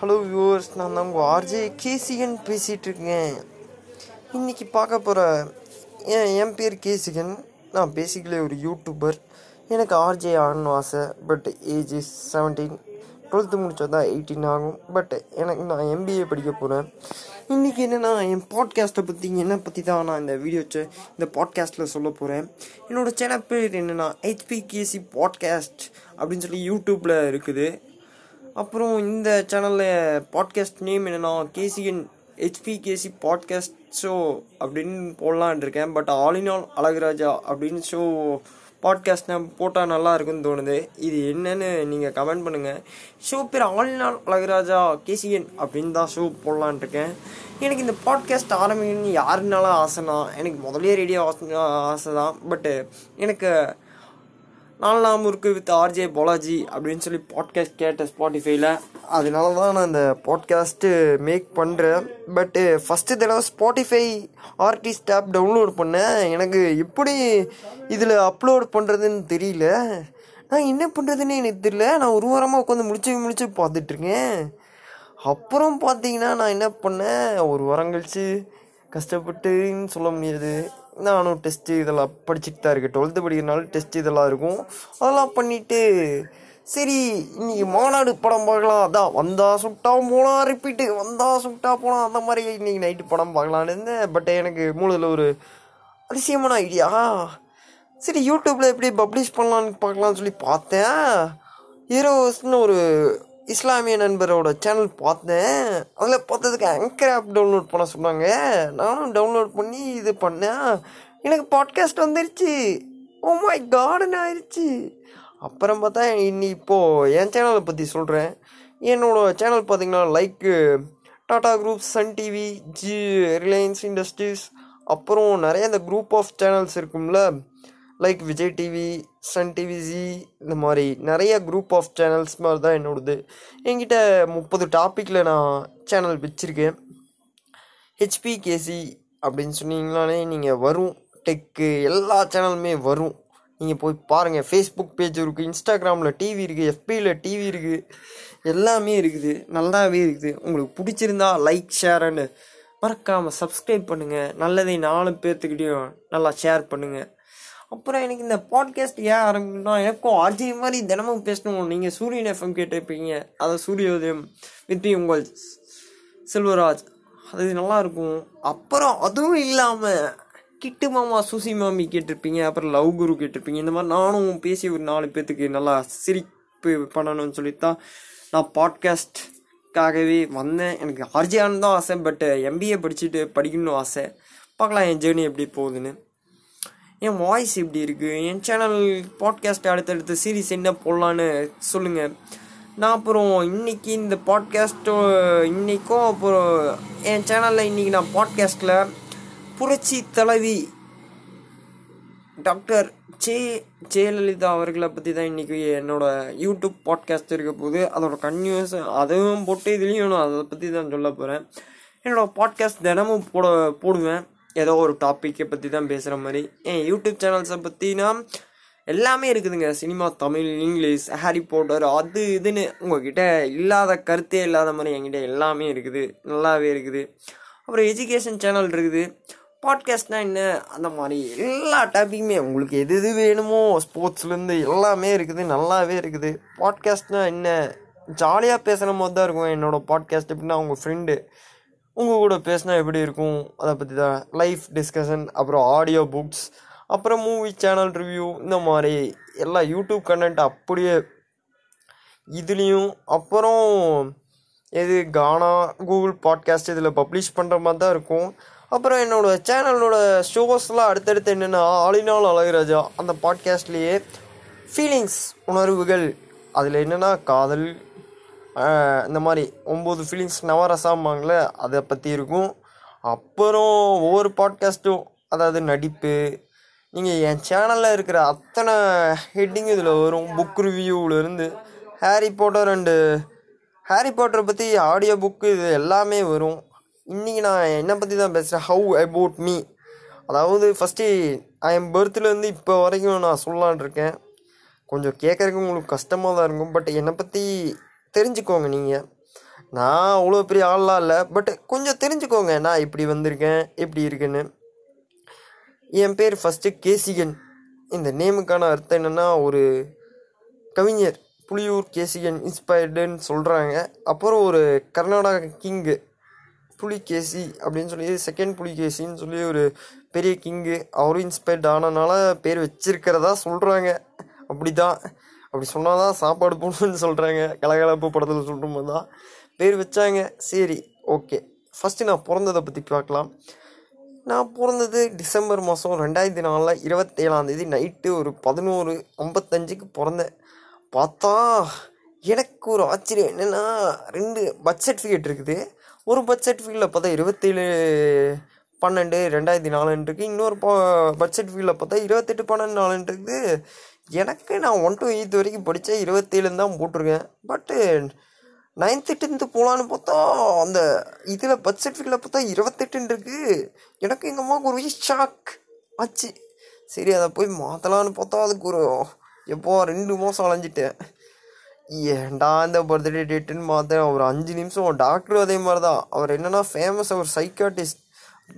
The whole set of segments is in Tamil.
ஹலோ வியூவர்ஸ் நான் தான் உங்கள் ஆர்ஜே கேசிகன் பேசிகிட்டு இருக்கேன். இன்றைக்கி பார்க்க போகிற என் என் பேர் கேசிகன் நான் பேசிக்கலி ஒரு யூடியூபர் எனக்கு ஆர்ஜே ஆகணும் ஆசை but age is seventeen twelfth முடித்தா தான் எயிட்டீன் ஆகும் பட் எனக்கு நான் எம்பிஏ படிக்க போகிறேன் இன்றைக்கி என்னென்னா என் பாட்காஸ்ட்டை பற்றி என்னை பற்றி தான் நான் இந்த வீடியோ இந்த பாட்காஸ்ட்டில் சொல்ல போகிறேன் என்னோடய சேனல் பேர் என்னென்னா ஹெச்பிகேசி பாட்காஸ்ட் அப்படின்னு சொல்லி யூடியூப்பில் இருக்குது. அப்புறம் இந்த சேனலில் பாட்காஸ்ட் நேம் என்னென்னா KCN HP KC podcast show அப்படின்னு போடலான் இருக்கேன். But all in all Alaguraja அப்படின்னு ஷோ பாட்காஸ்ட் நான் போட்டால் நல்லா இருக்குன்னு தோணுது. இது என்னன்னு நீங்கள் கமெண்ட் பண்ணுங்கள் ஷோ பேர் all in all Alaguraja KCN அப்படின்னு தான் ஷோ போடலான் இருக்கேன். எனக்கு இந்த பாட்காஸ்ட் ஆரம்பிக்கணும்னு யாருனாலும் ஆசைனா எனக்கு முதலே ரேடியோ ஆசை தான் பட்டு எனக்கு நாலு நாம இருக்கு வித் ஆர்ஜே பாலாஜி அப்படின்னு சொல்லி பாட்காஸ்ட் கேட்டேன் ஸ்பாட்டிஃபைல அதனால தான் நான் இந்த பாட்காஸ்ட்டு மேக் பண்ணுறேன் பட்டு ஃபஸ்ட்டு தடவை ஸ்பாட்டிஃபை ஆர்டிஸ்ட் ஆப் டவுன்லோட் பண்ணேன். எனக்கு எப்படி இதில் அப்லோட் பண்ணுறதுன்னு தெரியல. நான் என்ன பண்ணுறதுன்னு எனக்கு தெரியல. நான் ஒரு வாரமாக உட்காந்து முடிச்சு முடிச்சு பார்த்துட்ருக்கேன். அப்புறம் பார்த்தீங்கன்னா நான் என்ன பண்ணேன்? ஒரு வாரம் கழிச்சு கஷ்டப்பட்டுன்னு சொல்ல முடியாது. நானும் டெஸ்ட்டு இதெல்லாம் படிச்சுட்டு தான் இருக்கேன். டுவெல்த்து படிக்கிறனால டெஸ்ட் இதெல்லாம் இருக்கும். அதெல்லாம் பண்ணிவிட்டு சரி இன்னைக்கு மாநாடு படம் பார்க்கலாம். அதான் வந்தா சுட்டா போனால் ரிப்பீட்டு வந்தா சுட்டா போனால் அந்த மாதிரி இன்னைக்கு நைட்டு படம் பார்க்கலான்னு இருந்தேன். பட் எனக்கு மூளையில் ஒரு அதிசயமான ஐடியா சரி யூடியூப்பில் எப்படி பப்ளிஷ் பண்ணலான்னு பார்க்கலான்னு சொல்லி பார்த்தேன். ஹீரோஸ்னு ஒரு இஸ்லாமிய நண்பரோட சேனல் பார்த்தேன். அதில் பார்த்ததுக்கு ஆங்கர் ஆப் டவுன்லோட் பண்ண சொன்னாங்க. நானும் டவுன்லோட் பண்ணி இது பண்ணேன். எனக்கு பாட்காஸ்ட் வந்துருச்சு. Oh ஓ மை கார்டன் ஆயிடுச்சு அப்புறம் பார்த்தா இன்னி இப்போது என் சேனலை பற்றி சொல்கிறேன் என்னோட சேனல் பார்த்தீங்கன்னா like Tata group Sun TV Zee Reliance industries அப்புறம் நிறைய இந்த குரூப் ஆஃப் சேனல்ஸ் இருக்கும்ல. Like Vijay TV Sun TV Zee இந்த மாதிரி நிறைய குரூப் ஆஃப் சேனல்ஸ் மாதிரி தான் என்னோடது. என்கிட்ட முப்பது டாப்பிக்கில் நான் சேனல் வச்சுருக்கேன். ஹெச்பிகேசி அப்படின்னு சொன்னீங்களானே நீங்கள் வரும். டெக்கு எல்லா சேனலுமே வரும். நீங்கள் போய் பாருங்கள் ஃபேஸ்புக் பேஜ் இருக்குது இன்ஸ்டாகிராமில் டிவி இருக்குது எஃபியில் டிவி இருக்குது எல்லாமே இருக்குது. நல்லாவே இருக்குது. உங்களுக்கு பிடிச்சிருந்தா லைக் ஷேர்னு மறக்காமல் சப்ஸ்கிரைப் பண்ணுங்கள் நல்லதை நாலு பேர்த்துக்கிட்டையும் நல்லா ஷேர் பண்ணுங்கள் அப்புறம் எனக்கு இந்த பாட்காஸ்ட் ஏன் ஆரம்பிக்கணும்னா எனக்கும் ஆர்ஜி மாதிரி தினமும் பேசணும். நீங்கள் சூரியன் எஃப்எம் கேட்டிருப்பீங்க. அதை சூரியோதயம் வித் உங்கள் செல்வராஜ். அது நல்லா இருக்கும். அப்புறம் அதுவும் இல்லாமல் கிட்டு மாமா சுசி மாமி கேட்டிருப்பீங்க. அப்புறம் லவ் குரு கேட்டிருப்பீங்க. இந்த மாதிரி நானும் பேசி ஒரு நாலு பேர்த்துக்கு நல்லா சிரிப்பு பண்ணணும்னு சொல்லித்தான் நான் பாட்காஸ்ட்காகவே வந்தேன். எனக்கு ஆர்ஜியான்னு தான் ஆசை பட் எம்பிஏ படிச்சுட்டு படிக்கணும்னு ஆசை. பார்க்கலாம் என் ஜேர்னி எப்படி போகுதுன்னு. என் வாய்ஸ் எப்படி இருக்குது என் சேனல் பாட்காஸ்ட் அடுத்தடுத்த சீரீஸ் என்ன போடலான்னு சொல்லுங்கள் நான் அப்புறம் இன்னைக்கு இந்த பாட்காஸ்ட்டோ இன்றைக்கும் அப்புறம் என் சேனலில் இன்றைக்கி நான் பாட்காஸ்ட்டில் புரட்சி தலைவி டாக்டர் ஜே ஜெயலலிதா அவர்களை பற்றி தான் இன்றைக்கி என்னோடய யூடியூப் பாட்காஸ்ட் இருக்க போது அதோட கன்யூஸ் அதுவும் போட்டு இதுலேயும் நான் அதை பற்றி தான் சொல்ல போகிறேன் என்னோடய பாட்காஸ்ட் தினமும் போட போடுவேன். ஏதோ ஒரு டாப்பிக்கை பற்றி தான் பேசுகிற மாதிரி. என் யூடியூப் சேனல்ஸை பற்றினா எல்லாமே இருக்குதுங்க. Cinema Tamil English Harry Potter அது இதுன்னு உங்ககிட்ட இல்லாத கருத்தே இல்லாத மாதிரி என்கிட்ட எல்லாமே இருக்குது. நல்லாவே இருக்குது. அப்புறம் எஜுகேஷன் சேனல் இருக்குது. பாட்காஸ்ட்னா என்ன? அந்த மாதிரி எல்லா டாப்பிக்குமே உங்களுக்கு எது எது வேணுமோ ஸ்போர்ட்ஸ்லேருந்து எல்லாமே இருக்குது. நல்லாவே இருக்குது. பாட்காஸ்ட்னா என்ன? ஜாலியாக பேசுகிற மாதிரி தான் இருக்கும். என்னோடய பாட்காஸ்ட் எப்படின்னா உங்கள் ஃப்ரெண்டு உங்கள் கூட பேசினா எப்படி இருக்கும்? அதை பற்றி தான் லைஃப் டிஸ்கஷன் அப்புறம் ஆடியோ புக்ஸ் அப்புறம் மூவி சேனல் ரிவ்யூ இந்த மாதிரி எல்லா யூடியூப் கண்டென்ட் அப்படியே இதுலேயும் அப்புறம் இது கானா கூகுள் பாட்காஸ்ட் இதில் பப்ளிஷ் பண்ணுற மாதிரி தான் இருக்கும். அப்புறம் என்னோடய சேனலோட ஷோஸ்லாம் அடுத்தடுத்து என்னென்னா ஆளினால் அழகுராஜா அந்த பாட்காஸ்ட்லேயே ஃபீலிங்ஸ் உணர்வுகள் அதில் என்னென்னா காதல் இந்த மாதிரி ஒம்பது ஃபீலிங்ஸ் நவரசாம்பாங்கள அதை பற்றி இருக்கும். அப்புறம் ஒவ்வொரு பாட்காஸ்ட்டும் அதாவது நடிப்பு நீங்கள் என் சேனலில் இருக்கிற அத்தனை ஹெட்டிங் இதில் வரும். புக் ரிவ்யூவிலேருந்து ஹாரி போட்டர் அண்டு ஹாரி போட்டரை பற்றி ஆடியோ புக்கு இது எல்லாமே வரும். இன்றைக்கி நான் என்னை பற்றி தான் பேசுகிறேன் ஹவு அபவுட் மீ அதாவது ஃபஸ்ட்டு என் பர்த்லேருந்து இப்போ வரைக்கும் நான் சொல்லலான் இருக்கேன். கொஞ்சம் கேட்குறதுக்கு உங்களுக்கு கஷ்டமாக தான் இருக்கும். பட் என்னை பற்றி தெரிஞ்சுக்கோங்க நீங்கள் நான் அவ்வளோ பெரிய ஆள்லாம் இல்லை பட் கொஞ்சம் தெரிஞ்சுக்கோங்க நான் இப்படி வந்திருக்கேன் எப்படி இருக்குன்னு. என் பேர் ஃபஸ்ட்டு கேசிகன். இந்த நேமுக்கான அர்த்தம் என்னென்னா ஒரு கவிஞர் புலியூர் கேசிகன் இன்ஸ்பயர்டுன்னு சொல்கிறாங்க அப்புறம் ஒரு கர்நாடகா கிங்கு புலிகேசி அப்படின்னு சொல்லி செகண்ட் புலிகேசின்னு சொல்லி ஒரு பெரிய கிங்கு அவரும் இன்ஸ்பயர்ட் ஆனனால பேர் வச்சிருக்கிறதா சொல்கிறாங்க அப்படி தான் அப்படி சொன்னால் தான் சாப்பாடு போடணும்னு சொல்கிறாங்க கலகலப்பு படத்தில் சொல்லும் தான் பேர் வச்சாங்க. சரி ஓகே ஃபஸ்ட்டு நான் பிறந்ததை பற்றி பார்க்கலாம். நான் பிறந்தது டிசம்பர் மாதம் ரெண்டாயிரத்தி நாலில் இருபத்தேழாந்தேதி நைட்டு ஒரு பதினோரு ஐம்பத்தஞ்சுக்கு பிறந்தேன். பார்த்தா எனக்கு ஒரு ஆச்சரியம் என்னென்னா ரெண்டு பர்த் சர்டிஃபிகேட் இருக்குது. ஒரு பர்த் சர்டிஃபிகேட்டில் பார்த்தா இருபத்தேழு பன்னெண்டு ரெண்டாயிரத்தி நாலுன்னு இன்னொரு பர்த் சர்டிஃபிகேட்டில் பார்த்தா இருபத்தெட்டு பன்னெண்டு நாலுன்னு இருக்குது. எனக்கு நான் ஒன் டு எயித்து வரைக்கும் படித்தேன் இருபத்தேழுன்னு தான் போட்டிருக்கேன். பட்டு நைன்த்து டென்த்து போகலான்னு பார்த்தா அந்த இதில் பர்த் சர்டிஃபிகேட்டில் பார்த்தா இருபத்தெட்டுன்னு இருக்குது எனக்கு எங்கள் அம்மாவுக்கு ஒரு ஷாக் ஆச்சு. சரி அதை போய் மாற்றலான்னு பார்த்தா அதுக்கு ஒரு எப்போ ரெண்டு மாதம் அலைஞ்சிட்டேன். ஏன்டா இந்த பர்த்டே டேட்டுன்னு பார்த்தேன் ஒரு அஞ்சு நிமிஷம். டாக்டரும் அதே மாதிரி தான் அவர் என்னென்னா ஃபேமஸ் அவர் சைக்காட்டிஸ்ட்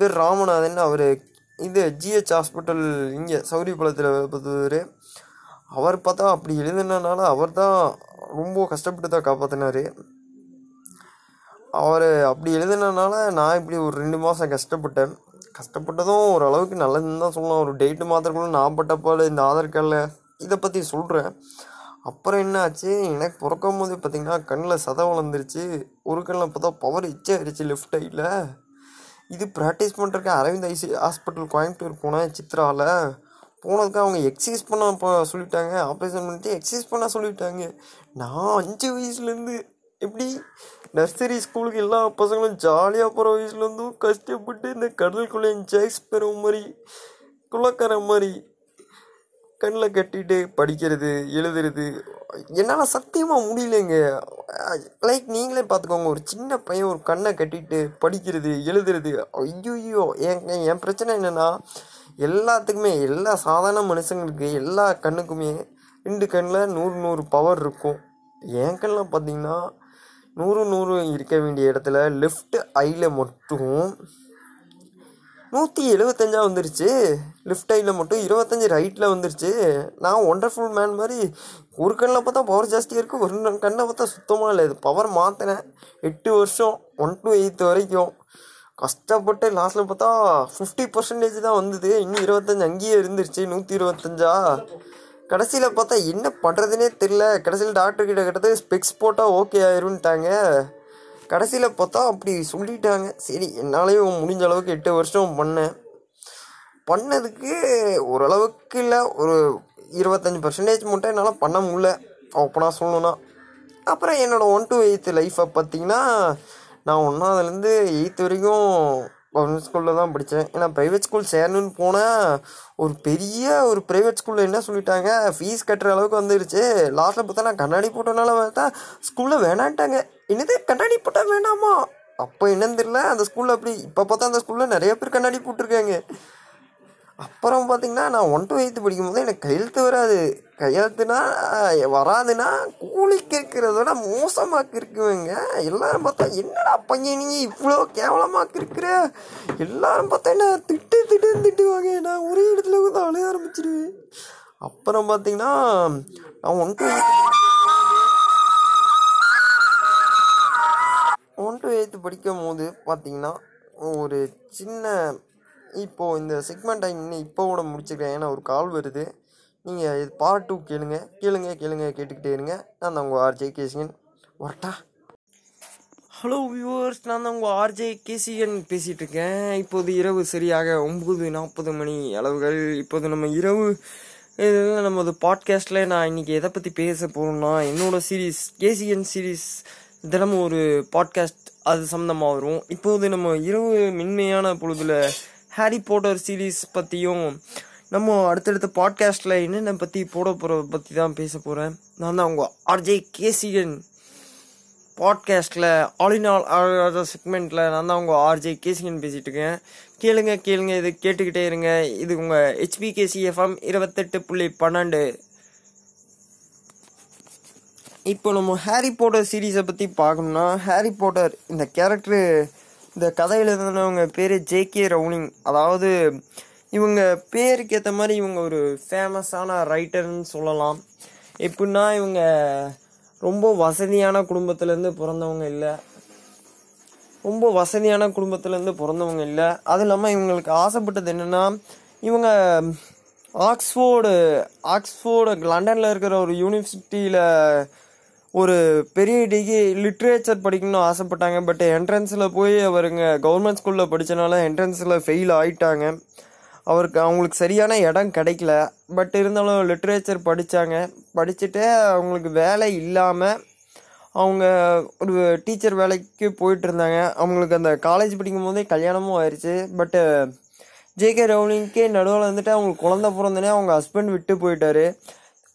பேர் ராமநாதன். அவர் இது ஜிஹெச் ஹாஸ்பிட்டல் இங்கே சௌரியபாளையத்தில் பார்த்தவர் அவர் பார்த்தா அப்படி எழுதுனனால அவர் தான் ரொம்ப கஷ்டப்பட்டு தான் காப்பாற்றினார் அவர் அப்படி எழுதுனனால நான் இப்படி ஒரு ரெண்டு மாதம் கஷ்டப்பட்டேன். கஷ்டப்பட்டதும் ஓரளவுக்கு நல்லதுன்னு தான் சொல்லலாம். ஒரு டேட்டு மாத்திரக்குள்ள நான் பட்டப்பால் இந்த ஆதார் கார்டில் இதை பற்றி சொல்கிறேன் அப்புறம் என்ன ஆச்சு? எனக்கு பிறக்கும் போது பார்த்தீங்கன்னா கண்ணில் சதை வளர்ந்துருச்சு. ஒரு கண்ணில் பார்த்தா பவர் இச்சாயிருச்சு ஆயிடுச்சு லெஃப்ட் சைடில் இது ப்ராக்டிஸ் பண்ணுறக்கு அரவிந்த் ஐசி ஹாஸ்பிட்டல் கோயம்புத்தூர் போனேன் சித்ராவில் போனதுக்கு அவங்க எக்ஸசைஸ் பண்ண இப்போ சொல்லிட்டாங்க. ஆப்ரேஷன் பண்ணிட்டு எக்ஸசைஸ் பண்ண சொல்லிட்டாங்க. நான் அஞ்சு வயசுலேருந்து எப்படி நர்சரி ஸ்கூலுக்கு எல்லா பசங்களும் ஜாலியாக போகிற வயசுலேருந்தும் கஷ்டப்பட்டு இந்த கடலுக்குள்ளே ஜேக்ஸ் பெற மாதிரி குள்ளக்கார மாதிரி கண்ணில் கட்டிட்டு படிக்கிறது எழுதுறது. என்னால் சத்தியமாக முடியலைங்க. லைக் நீங்களே பார்த்துக்கோங்க ஒரு சின்ன பையன் ஒரு கண்ணை கட்டிட்டு படிக்கிறது எழுதுறது. ஐயோ என் என் பிரச்சனை என்னென்னா எல்லாத்துக்குமே எல்லா சாதாரண மனுஷங்களுக்கு எல்லா கண்ணுக்குமே ரெண்டு கண்ணில் நூறு நூறு பவர் இருக்கும். என் கண்ணில் பார்த்தீங்கன்னா நூறு நூறு இருக்க வேண்டிய இடத்துல லெஃப்ட் ஐயில் மட்டும் நூற்றி எழுபத்தஞ்சா வந்துருச்சு. லெஃப்ட் ஐயில் மட்டும் இருபத்தஞ்சி ரைட்டில் வந்துருச்சு. நான் ஒண்டர்ஃபுல் மேன் மாதிரி ஒரு கண்ணில் பார்த்தா பவர் ஜாஸ்தியாக இருக்குது ஒரு கண்ணை பார்த்தா சுத்தமாக இல்லை. இது பவர் மாற்றினேன் எட்டு வருஷம் ஒன் டு எயித்து வரைக்கும். கஷ்டப்பட்டு லாஸ்ட்டில் பார்த்தா ஃபிஃப்டி பர்சன்டேஜ் தான் வந்தது. இன்னும் இருபத்தஞ்சு அங்கேயே இருந்துருச்சு. நூற்றி இருபத்தஞ்சா? கடைசியில் பார்த்தா என்ன பண்ணுறதுனே தெரில கடைசியில் டாக்டர் கிட்ட கிட்டது ஸ்பெக்ஸ் போட்டால் ஓகே ஆயிரும்ட்டாங்க. கடைசியில் பார்த்தா அப்படி சொல்லிட்டாங்க. சரி என்னாலையும் முடிஞ்ச அளவுக்கு எட்டு வருஷம் பண்ணேன். பண்ணதுக்கு ஓரளவுக்கு இல்லை. ஒரு இருபத்தஞ்சி பர்சன்டேஜ் மட்டும் என்னால் பண்ண முடியல. ஓப்பனாக சொல்லணும்னா. அப்புறம் என்னோடய ஒன் டு எயித்து லைஃப்பை பார்த்தீங்கன்னா நான் ஒன்றாவதுலேருந்து எயித்து வரைக்கும் கவர்மெண்ட் ஸ்கூலில் தான் படித்தேன். ஏன்னா ப்ரைவேட் ஸ்கூல் சேரணும்னு போனால் ஒரு பெரிய ஒரு ப்ரைவேட் ஸ்கூலில் என்ன சொல்லிட்டாங்க? ஃபீஸ் கட்டுற அளவுக்கு வந்துருச்சு. லாஸ்ட்டில் பார்த்தா நான் கண்ணாடி போட்டனால பார்த்தா ஸ்கூலில் வேணான்ட்டாங்க. என்னது கண்ணாடி போட்டால் வேணாமா? அப்போ என்னன்னு தெரியல. அந்த ஸ்கூலில் அப்படி இப்போ பார்த்தா அந்த ஸ்கூலில் நிறைய பேர் கண்ணாடி போட்டிருக்காங்க. அப்புறம் பார்த்திங்கன்னா நான் ஒன் டு எயித்து படிக்கும்போது எனக்கு கையெழுத்து வராது. கையெழுத்துனா வராதுன்னா கூலி கேட்குறதோட மோசமாக இருக்குவேங்க. எல்லாரும் பார்த்தா என்னடா பையன் நீ? இவ்வளோ கேவலமாக இருக்கிற? எல்லாரும் பார்த்தா என்ன திட்டு திட்டு திட்டுவாங்க நான் ஒரே இடத்துல வந்து அழைய ஆரம்பிச்சிடுவேன் அப்புறம் பார்த்திங்கன்னா நான் one to eight one to eight படிக்கும் போது பார்த்தீங்கன்னா ஒரு சின்ன இப்போது இந்த செக்மெண்ட் இன்னும் இப்போவோட முடிச்சுக்கிறேன். ஏன்னா ஒரு கால் வருது. நீங்கள் இது பார்ட் டூ கேளுங்க. கேளுங்க கேளுங்க கேட்டுக்கிட்டே இருங்க. நான் தான் உங்கள் ஆர்ஜே கேசியன் வரட்டா. ஹலோ வியூவர்ஸ் நான் தான் உங்கள் ஆர்ஜே கேசியன் பேசிகிட்டு இருக்கேன். இப்போது இரவு சரியாக ஒம்பது நாற்பது மணி அளவுகள். இப்போது நம்ம இரவு இதில் நமது பாட்காஸ்ட்டில் நான் இன்றைக்கி எதை பற்றி பேச போகிறோம்னா என்னோடய சீரீஸ் கேசிகன் சீரீஸ் தினமும் ஒரு பாட்காஸ்ட் அது சம்மந்தமாக வரும். இப்போது நம்ம இரவு மென்மையான பொழுதில் ஹாரி போட்டர் சீரீஸ் பற்றியும் நம்ம அடுத்தடுத்த பாட்காஸ்ட்டில் என்னென்ன பற்றி போட போகிற பற்றி தான் பேச போகிறேன் நான் தான் உங்கள் ஆர்ஜே கேசியன் பாட்காஸ்ட்டில் ஆல் இன் ஆல் செக்மெண்ட்டில் நான் தான் உங்கள் ஆர்ஜே கேசிகன் பேசிகிட்டு இருக்கேன். கேளுங்க கேளுங்க இது கேட்டுக்கிட்டே இருங்க. இது உங்கள் ஹெச்பிகேசி எஃப்எம் இருபத்தெட்டு புள்ளி பன்னெண்டு. இப்போ நம்ம ஹாரி போட்டர் சீரீஸை பற்றி பார்க்கணும்னா ஹாரி போட்டர் இந்த கேரக்டரு இந்த கதை எழுதினவங்க பேர் ஜேகே ரவுனிங் அதாவது இவங்க பேருக்கு ஏற்ற மாதிரி இவங்க ஒரு ஃபேமஸான ரைட்டர்னு சொல்லலாம். எப்படின்னா இவங்க ரொம்ப வசதியான குடும்பத்துலேருந்து பிறந்தவங்க இல்லை. ரொம்ப வசதியான குடும்பத்துலேருந்து பிறந்தவங்க இல்லை. அது இல்லாமல் இவங்களுக்கு ஆசைப்பட்டது என்னென்னா இவங்க ஆக்ஸ்ஃபோர்டு ஆக்ஸ்ஃபோர்டு லண்டனில் இருக்கிற ஒரு யூனிவர்சிட்டியில் ஒரு பெரிய டிகிரி லிட்ரேச்சர் படிக்கணும்னு ஆசைப்பட்டாங்க. பட் என்ட்ரன்ஸில் போய் அவருங்க கவர்மெண்ட் ஸ்கூலில் படித்தனால என்ட்ரன்ஸில் ஃபெயில் ஆயிட்டாங்க. அவருக்கு அவங்களுக்கு சரியான இடம் கிடைக்கல. பட் இருந்தாலும் லிட்ரேச்சர் படித்தாங்க படிச்சுட்டு அவங்களுக்கு வேலை இல்லாமல் அவங்க ஒரு டீச்சர் வேலைக்கு போயிட்டு இருந்தாங்க. அவங்களுக்கு அந்த காலேஜ் படிக்கும் போதே கல்யாணமும் ஆயிடுச்சு பட்டு ஜேகே ரவுலிங்க்கே நடுவில் வந்துட்டு அவங்களுக்கு குழந்த பிறந்தனே அவங்க ஹஸ்பண்ட் விட்டு போயிட்டாரு.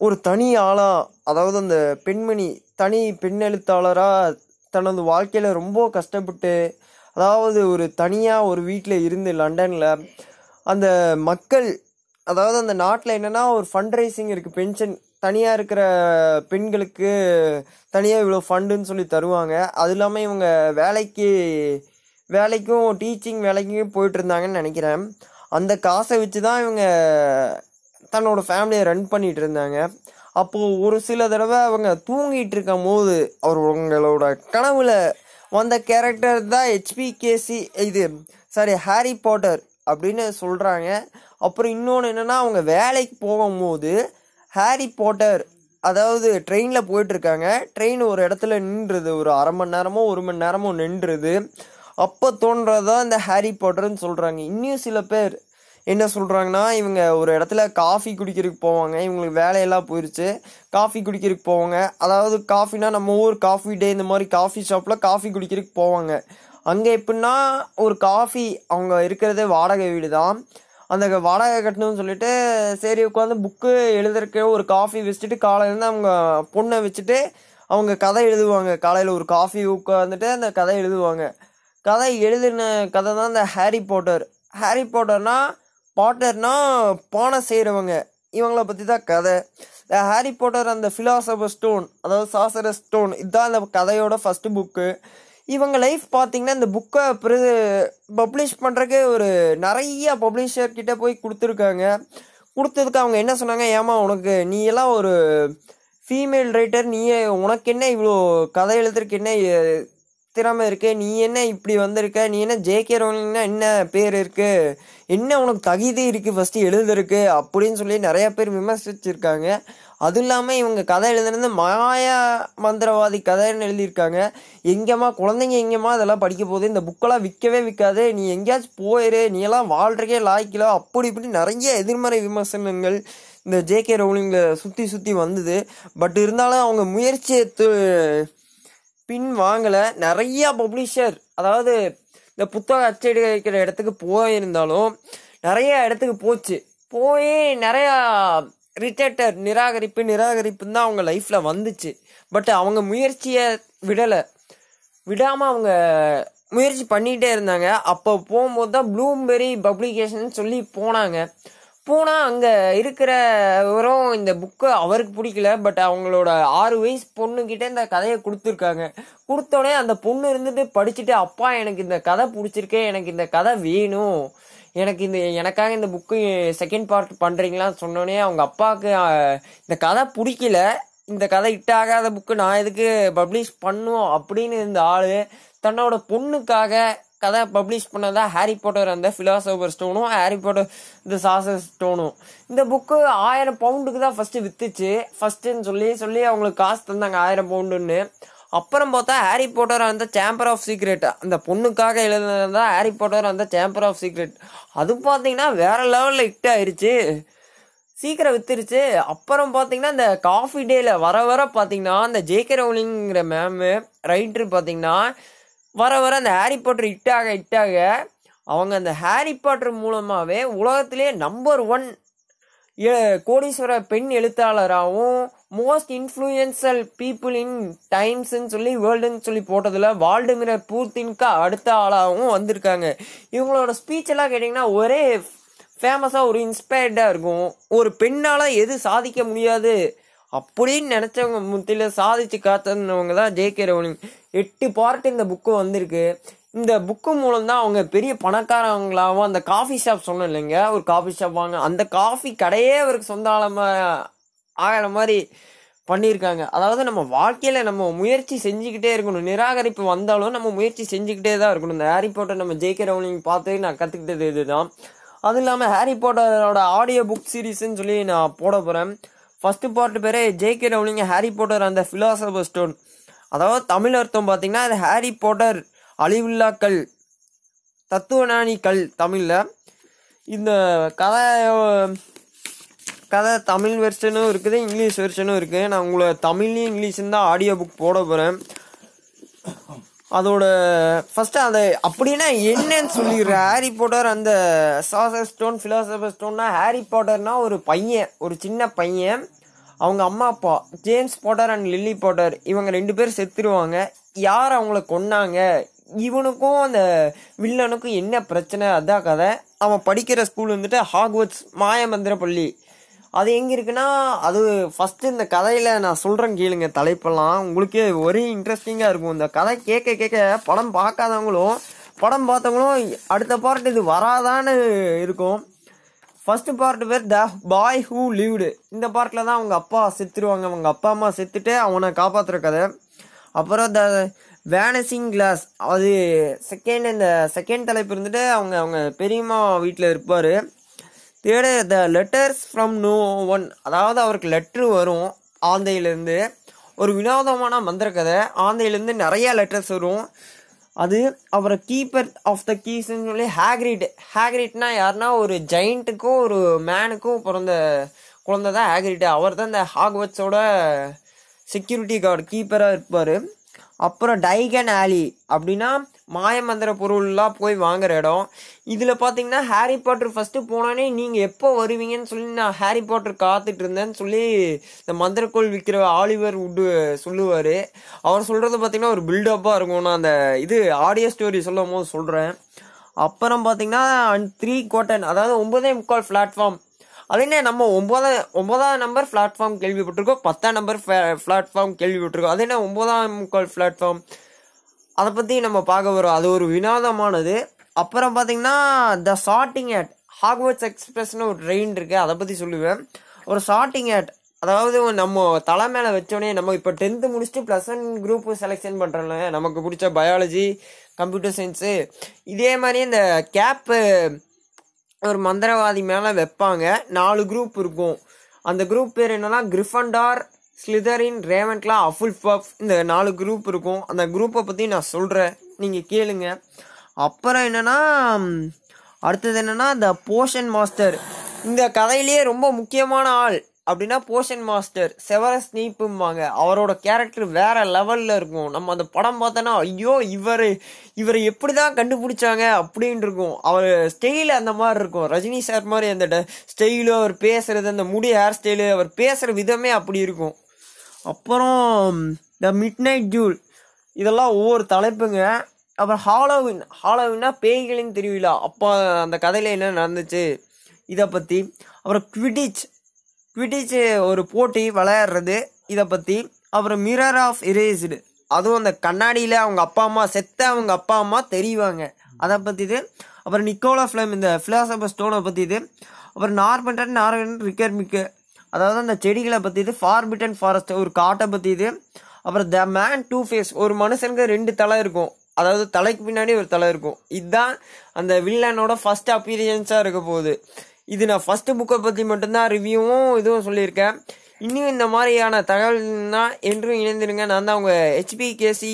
ஒரு தனி ஆளாக அதாவது அந்த பெண்மணி தனி பெண் எழுத்தாளராக தனது வாழ்க்கையில் ரொம்ப கஷ்டப்பட்டு அதாவது ஒரு தனியாக ஒரு வீட்டில் இருந்து லண்டனில் அந்த மக்கள் அதாவது அந்த நாட்டில் என்னென்னா ஒரு ஃபண்ட் ரைசிங் இருக்குது பென்ஷன் தனியாக இருக்கிற பெண்களுக்கு தனியாக இவ்வளோ ஃபண்டுன்னு சொல்லி தருவாங்க. அது இல்லாமல் இவங்க வேலைக்கு வேலைக்கும் டீச்சிங் வேலைக்கும் போயிட்டு இருந்தாங்கன்னு நினைக்கிறேன். அந்த காசை வச்சு தான் இவங்க தன்னோட ஃபேமிலியை ரன் பண்ணிட்டு இருந்தாங்க. அப்போது ஒரு சில தடவை அவங்க தூங்கிட்டு இருக்கும் போது அவங்களோட கனவுல வந்த கேரக்டர் தான் ஹெச்பி கேசி இது சாரி ஹாரி பாட்டர் அப்படின்னு சொல்கிறாங்க அப்புறம் இன்னொன்று என்னென்னா அவங்க வேலைக்கு போகும்போது ஹாரி பாட்டர் அதாவது ட்ரெயினில் போயிட்டுருக்காங்க ட்ரெயின் ஒரு இடத்துல நின்றுது. ஒரு அரை மணி நேரமோ ஒரு மணி நேரமோ நின்றுது. அப்போ தோன்றதான் இந்த ஹாரி பாட்டர்னு சொல்கிறாங்க இன்னும் சில பேர் என்ன சொல்கிறாங்கன்னா இவங்க ஒரு இடத்துல காஃபி குடிக்கிறதுக்கு போவாங்க. இவங்களுக்கு வேலையெல்லாம் போயிடுச்சு காஃபி குடிக்கிறதுக்கு போவாங்க. அதாவது காஃபினா நம்ம ஊர் காஃபி டே இந்த மாதிரி காஃபி ஷாப்பில் காஃபி குடிக்கிறதுக்கு போவாங்க. அங்கே எப்படின்னா ஒரு காஃபி அவங்க இருக்கிறதே வாடகை வீடு தான் அந்த வாடகை கட்டணும்னு சொல்லிட்டு சரி உட்காந்து புக்கு எழுதுறதுக்கு ஒரு காஃபி வச்சுட்டு காலையிலேருந்து அவங்க பொண்ணை வச்சுட்டு அவங்க கதை எழுதுவாங்க. காலையில் ஒரு காஃபி உட்காந்துட்டு அந்த கதை எழுதுவாங்க. கதை எழுதின கதை தான் இந்த ஹாரி போட்டர் ஹாரி போட்டர்னால் பாட்டர்னா பானை செய்கிறவங்க இவங்கள பற்றி தான் கதை ஹாரி போட்டர் அந்த ஃபிலாசபர் ஸ்டோன் அதாவது சாசர ஸ்டோன் இதுதான் அந்த கதையோட ஃபஸ்ட்டு புக்கு இவங்க லைஃப் பார்த்தீங்கன்னா இந்த புக்கை பப்ளிஷ் பண்ணுறக்கு ஒரு நிறைய பப்ளிஷர்கிட்ட போய் கொடுத்துருக்காங்க. கொடுத்ததுக்கு அவங்க என்ன சொன்னாங்க? ஏமா உனக்கு நீ எல்லாம் ஒரு ஃபீமேல் ரைட்டர் நீயே உனக்கு என்ன இவ்வளோ கதை எழுதுறதுக்கு என்ன திறமை இருக்கு. நீ என்ன இப்படி வந்திருக்க? நீ என்ன ஜேகே ரோலிங்னா என்ன பேர் இருக்குது என்ன உனக்கு தகுதி இருக்குது ஃபஸ்ட்டு எழுதுருக்கு அப்படின்னு சொல்லி நிறைய பேர் விமர்சிச்சிருக்காங்க. அதுவும் இல்லாமல் இவங்க கதை எழுதுனது மாயா மந்திரவாதி கதைன்னு எழுதியிருக்காங்க. எங்கேம்மா குழந்தைங்க எங்கேம்மா அதெல்லாம் படிக்க போகுது? இந்த புக்கெல்லாம் விற்கவே விற்காது. நீ எங்கேயாச்சும் போயிரு. நீ எல்லாம் வாழ்றக்கே லாய்க்கலோ. அப்படி இப்படி நிறைய எதிர்மறை விமர்சனங்கள் இந்த ஜேகே ரவுலிங்கில் சுற்றி சுற்றி வந்தது. பட் இருந்தாலும் அவங்க முயற்சியை பின் வாங்கலை. நிறையா பப்ளிஷர் அதாவது இந்த புத்தக அச்சடிக்கிற இடத்துக்கு போயிருந்தாலும் நிறைய இடத்துக்கு போச்சு. போய் நிறையா ரிட்டேட்டர் நிராகரிப்பு நிராகரிப்புன்னு தான் அவங்க லைஃப்பில் வந்துச்சு. பட் அவங்க முயற்சியை விடலை. விடாமல் அவங்க முயற்சி பண்ணிகிட்டே இருந்தாங்க. அப்போ போகும்போது தான் ப்ளூம்பெரி பப்ளிகேஷன் சொல்லி போனாங்க. போனால் அங்கே இருக்கிறவரும் இந்த புக்கு அவருக்கு பிடிக்கல பட் அவங்களோட ஆறு வயசு பொண்ணுக்கிட்ட இந்த கதையை கொடுத்துருக்காங்க. கொடுத்தோடனே அந்த பொண்ணு இருந்துட்டு படிச்சுட்டு அப்பா எனக்கு இந்த கதை பிடிச்சிருக்கே எனக்கு இந்த கதை வேணும். எனக்கு இந்த எனக்காக இந்த புக்கு செகண்ட் பார்ட் பண்ணுறீங்களான்னு சொன்னோடனே அவங்க அப்பாவுக்கு இந்த கதை பிடிக்கல. இந்த கதை ஹிட் ஆகாத புக்கு நான் எதுக்கு பப்ளிஷ் பண்ணும்? அப்படின்னு இருந்த ஆள் தன்னோட பொண்ணுக்காக கதை பப்ளிஷ் பண்ணதா ஹாரி போட்டர் அந்த ஃபிலாசபர் ஸ்டோனும் ஹாரி போட்டர் இந்த சாசர் ஸ்டோனும் இந்த புக்கு ஆயிரம் பவுண்டுக்கு தான் ஃபஸ்ட்டு வித்துச்சு. ஃபஸ்ட்டுன்னு சொல்லி சொல்லி அவங்களுக்கு காசு தந்தாங்க ஆயிரம் பவுண்டுன்னு அப்புறம் பார்த்தா ஹாரி போட்டர் அந்த சேம்பர் ஆஃப் சீக்ரெட் அந்த பொண்ணுக்காக எழுதுனது ஹாரி போட்டர் அந்த சேம்பர் ஆஃப் சீக்ரெட் அது பார்த்தீங்கன்னா வேற லெவலில் ஹிட் ஆயிருச்சு. சீக்கிரம் வித்துருச்சு. அப்புறம் பார்த்தீங்கன்னா இந்த காஃபி டேல வர வர பார்த்தீங்கன்னா அந்த ஜேகே ரவுலிங்கிற மேமு ரைட்ரு பார்த்தீங்கன்னா வர வர அந்த ஹாரி பாட்டர் ஹிட்டாக ஹிட்டாக அவங்க அந்த ஹாரி பாட்டர் மூலமாகவே உலகத்திலே நம்பர் ஒன் கோடீஸ்வர பெண் எழுத்தாளராகவும் மோஸ்ட் இன்ஃப்ளூயன்சல் பீப்புள் இன் டைம்ஸ்ன்னு சொல்லி வேர்ல்டுன்னு சொல்லி போட்டதில் வால்டுமிரர் பூர்த்தின்க்கு அடுத்த ஆளாகவும் வந்திருக்காங்க. இவங்களோட ஸ்பீச்செல்லாம் கேட்டிங்கன்னா ஒரே ஃபேமஸாக ஒரு இன்ஸ்பயர்டாக இருக்கும். ஒரு பெண்ணால் எது சாதிக்க முடியாது அப்படின்னு நினச்சவங்க முத்தில சாதிச்சு காத்தவங்க தான் ஜே கே ரவுலிங் எட்டு பார்ட் இந்த புக்கு வந்திருக்கு. இந்த புக்கு மூலம் தான் அவங்க பெரிய பணக்காரங்களாகவும் அந்த காஃபி ஷாப் சொன்னோம் இல்லைங்க? ஒரு காஃபி ஷாப் வாங்க அந்த காஃபி கடையே அவருக்கு சொந்த ஆழமா ஆகிற மாதிரி பண்ணியிருக்காங்க. அதாவது நம்ம வாழ்க்கையில் நம்ம முயற்சி செஞ்சுக்கிட்டே இருக்கணும். நிராகரிப்பு வந்தாலும் நம்ம முயற்சி செஞ்சுக்கிட்டே தான் இருக்கணும். இந்த ஹாரி போட்டர் நம்ம ஜேகே ரவுலிங் பார்த்து நான் கற்றுக்கிட்டது இதுதான். அதுவும் இல்லாமல் ஹாரி போட்டரோட ஆடியோ புக் சீரீஸ்ன்னு சொல்லி நான் போட போகிறேன் ஃபஸ்ட்டு பார்ட் பேரே ஜேகே ரவுலிங் ஹாரி போட்டர் அந்த ஃபிலாசபர் ஸ்டோன் அதாவது தமிழ் அர்த்தம் பார்த்தீங்கன்னா அது ஹாரி போட்டர் அழிவில்லா கல் தத்துவஞானி கல் தமிழில். இந்த கதை கதை தமிழ் வெர்ஷனும் இருக்குது இங்கிலீஷ் வெர்ஷனும் இருக்குது நான் உங்களை தமிழ்லையும் இங்கிலீஷும் தான் ஆடியோ புக் போட போகிறேன் அதோட ஃபஸ்ட்டு அதை அப்படின்னா என்னன்னு சொல்லிடுறேன். ஹாரி போட்டர் அந்த சாசர் ஸ்டோன் ஃபிலாசபர் ஸ்டோன்னா ஹாரி போட்டர்னா ஒரு பையன் ஒரு சின்ன பையன். அவங்க அம்மா அப்பா James Potter and Lily Potter இவங்க ரெண்டு பேரும் செத்துருவாங்க. யார் அவங்கள கொன்னாங்க? இவனுக்கும் அந்த வில்லனுக்கும் என்ன பிரச்சனை? அதான் கதை. அவன் படிக்கிற ஸ்கூல் வந்துட்டு ஹாக்வர்ட்ஸ் மாயமந்திர பள்ளி. அது எங்கே இருக்குன்னா அது ஃபஸ்ட்டு இந்த கதையில் நான் சொல்கிறேன் கேளுங்க தலைப்பெல்லாம். உங்களுக்கே ஒரே இன்ட்ரெஸ்டிங்காக இருக்கும். இந்த கதை கேட்க கேட்க படம் பார்க்காதவங்களும் படம் பார்த்தவங்களும் அடுத்த பார்ட் இது வராதான்னு இருக்கும். ஃபர்ஸ்ட் பார்ட் பேர் த பாய் ஹூ லிவ்டு இந்த பார்ட்டில் தான் அவங்க அப்பா செத்துருவாங்க. அவங்க அப்பா அம்மா செத்துட்டு அவனை காப்பாற்றுற கதை அப்புறம் த வேனசிங் கிளாஸ் அது செகண்ட் இந்த செகண்ட் தலைப்பு இருந்துட்டு அவங்க அவங்க பெரியம்மா வீட்டில் இருப்பார். Third the letters from no one அதாவது அவருக்கு லெட்ரு வரும் ஆந்தையிலேருந்து. ஒரு வினோதமான மந்திர கதை ஆந்தையிலேருந்து நிறையா லெட்டர்ஸ் வரும். அது அவரை கீப்பர் ஆஃப் த கீஸ்ன்னு சொல்லி ஹேக்ரிட் ஹேக்ரிட்னா யாருன்னா ஒரு ஜெயிண்ட்டுக்கும் ஒரு மேனுக்கும் பிறந்த குழந்தை தான் ஹேக்ரிட் அவர் தான் இந்த ஹாக்வட்ஸோட செக்யூரிட்டி கார்டு கீப்பராக இருப்பார். அப்புறம் டைகன் ஆலி அப்படின்னா மாயமந்திர பொருள்லாம் போய் வாங்குற இடம். இதில் பார்த்தீங்கன்னா ஹாரி பாட்டர் ஃபஸ்ட்டு போனோடனே நீங்கள் எப்போ வருவீங்கன்னு சொல்லி நான் ஹாரி பாட்டர் காத்துட்டு இருந்தேன்னு சொல்லி இந்த மந்திரக்கோள் விற்கிற ஆலிவர் உட்டு சொல்லுவார். அவர் சொல்கிறது பார்த்தீங்கன்னா ஒரு பில்டப்பாக இருக்கும். நான் அந்த இது ஆடியோ ஸ்டோரி சொல்லும் போது சொல்கிறேன் அப்புறம் பார்த்தீங்கன்னா அண்ட் த்ரீ கோட்டன் அதாவது ஒன்பதே முக்கால் பிளாட்ஃபார்ம் அது என்ன நம்ம ஒன்பதாம் ஒன்பதாம் நம்பர் பிளாட்ஃபார்ம் கேள்விப்பட்டிருக்கோம் பத்தாம் நம்பர் பிளாட்ஃபார்ம் கேள்விப்பட்டிருக்கோம். அது என்ன ஒன்பதாம் முக்கால் பிளாட்ஃபார்ம் அதை பற்றி நம்ம பார்க்க வரோம். அது ஒரு வினோதமானது. அப்புறம் பார்த்தீங்கன்னா த ஷார்ட்டிங் ஆட் ஹாக்வர்ட்ஸ் எக்ஸ்பிரஸ்னு ஒரு ட்ரெயின் இருக்குது அதை பற்றி சொல்லுவேன். ஒரு ஷார்ட்டிங் ஆட் அதாவது நம்ம தலை மேலே வச்சோடனே நம்ம இப்போ டென்த்து முடிச்சுட்டு ப்ளஸ் ஒன் குரூப் செலெக்ஷன் பண்ணுறோம்ல நமக்கு பிடிச்ச பயாலஜி கம்ப்யூட்டர் சயின்ஸு இதே மாதிரி இந்த கேப்பு ஒரு மந்திரவாதி மேலே வைப்பாங்க. நாலு குரூப் இருக்கும். அந்த குரூப் பேர் என்னன்னா கிரிஃபண்டார் ஸ்லிதரின் ரேவன்க்லா அஃபுல் பஃப் இந்த நாலு குரூப் இருக்கும். அந்த குரூப்பை பற்றி நான் சொல்கிறேன் நீங்கள் கேளுங்க. அப்புறம் என்னென்னா அடுத்தது என்னென்னா இந்த போஷன் மாஸ்டர் இந்த கதையிலேயே ரொம்ப முக்கியமான ஆள் அப்படின்னா போஷன் மாஸ்டர் செவரஸ் நீப்பும்பாங்க அவரோட கேரக்டர் வேற லெவலில் இருக்கும். நம்ம அந்த படம் பார்த்தோன்னா ஐயோ இவர் இவரை எப்படி தான் கண்டுபிடிச்சாங்க அப்படின்னு இருக்கும். அவர் ஸ்டைல் அந்த மாதிரி இருக்கும். ரஜினி சார் மாதிரி அந்த ஸ்டைலு அவர் பேசுறது அந்த முடி ஹேர் ஸ்டைலு அவர் பேசுகிற விதமே அப்படி இருக்கும். அப்புறம் த மிட் நைட் ஜூல் இதெல்லாம் ஒவ்வொரு தலைப்புங்க. அப்புறம் ஹாலோவின் ஹாலோவின்னா பேய்களின் திருவிழா. அப்போ அந்த கதையில் என்ன நடந்துச்சு? இதை பற்றி அப்புறம் குவிடிச் குவிடிச் ஒரு போட்டி விளையாடுறது. இதை பற்றி அப்புறம் மிரர் ஆஃப் இரேஸ்டு அதுவும் அந்த கண்ணாடியில் அவங்க அப்பா அம்மா செத்த அவங்க அப்பா அம்மா தெரிவாங்க. அதை பற்றி இது அப்புறம் நிக்கோலா ஃபிலம் இந்த ஃபிலாசபர் ஸ்டோனை பற்றி இது அப்புறம் நார்பன்டன் நார்கன் ரிக்கர் மிக்க அதாவது அந்த செடிகளை பற்றி இது ஃபார்பிட்டன் ஃபாரஸ்ட் ஒரு காட்டை பற்றி இது. அப்புறம் த மேன் டூ ஃபேஸ் ஒரு மனுஷனுக்கு ரெண்டு தலை இருக்கும். அதாவது தலைக்கு பின்னாடி ஒரு தலை இருக்கும். இதுதான் அந்த வில்லனோட ஃபர்ஸ்ட் அப்பீரியன்ஸாக இருக்க போகுது. இது நான் ஃபர்ஸ்ட் புக்கை பற்றி மட்டும்தான் ரிவ்யூவும் இதுவும் சொல்லியிருக்கேன். இன்னும் இந்த மாதிரியான தகவல்னா என்றும் இணைந்திருங்க. நான் தான் உங்கள் HP KC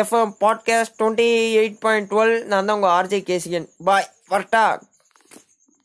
FM podcast twenty eight point twelve நான் தான் உங்கள் ஆர்ஜே கேசிகன் பாய் வரட்டா.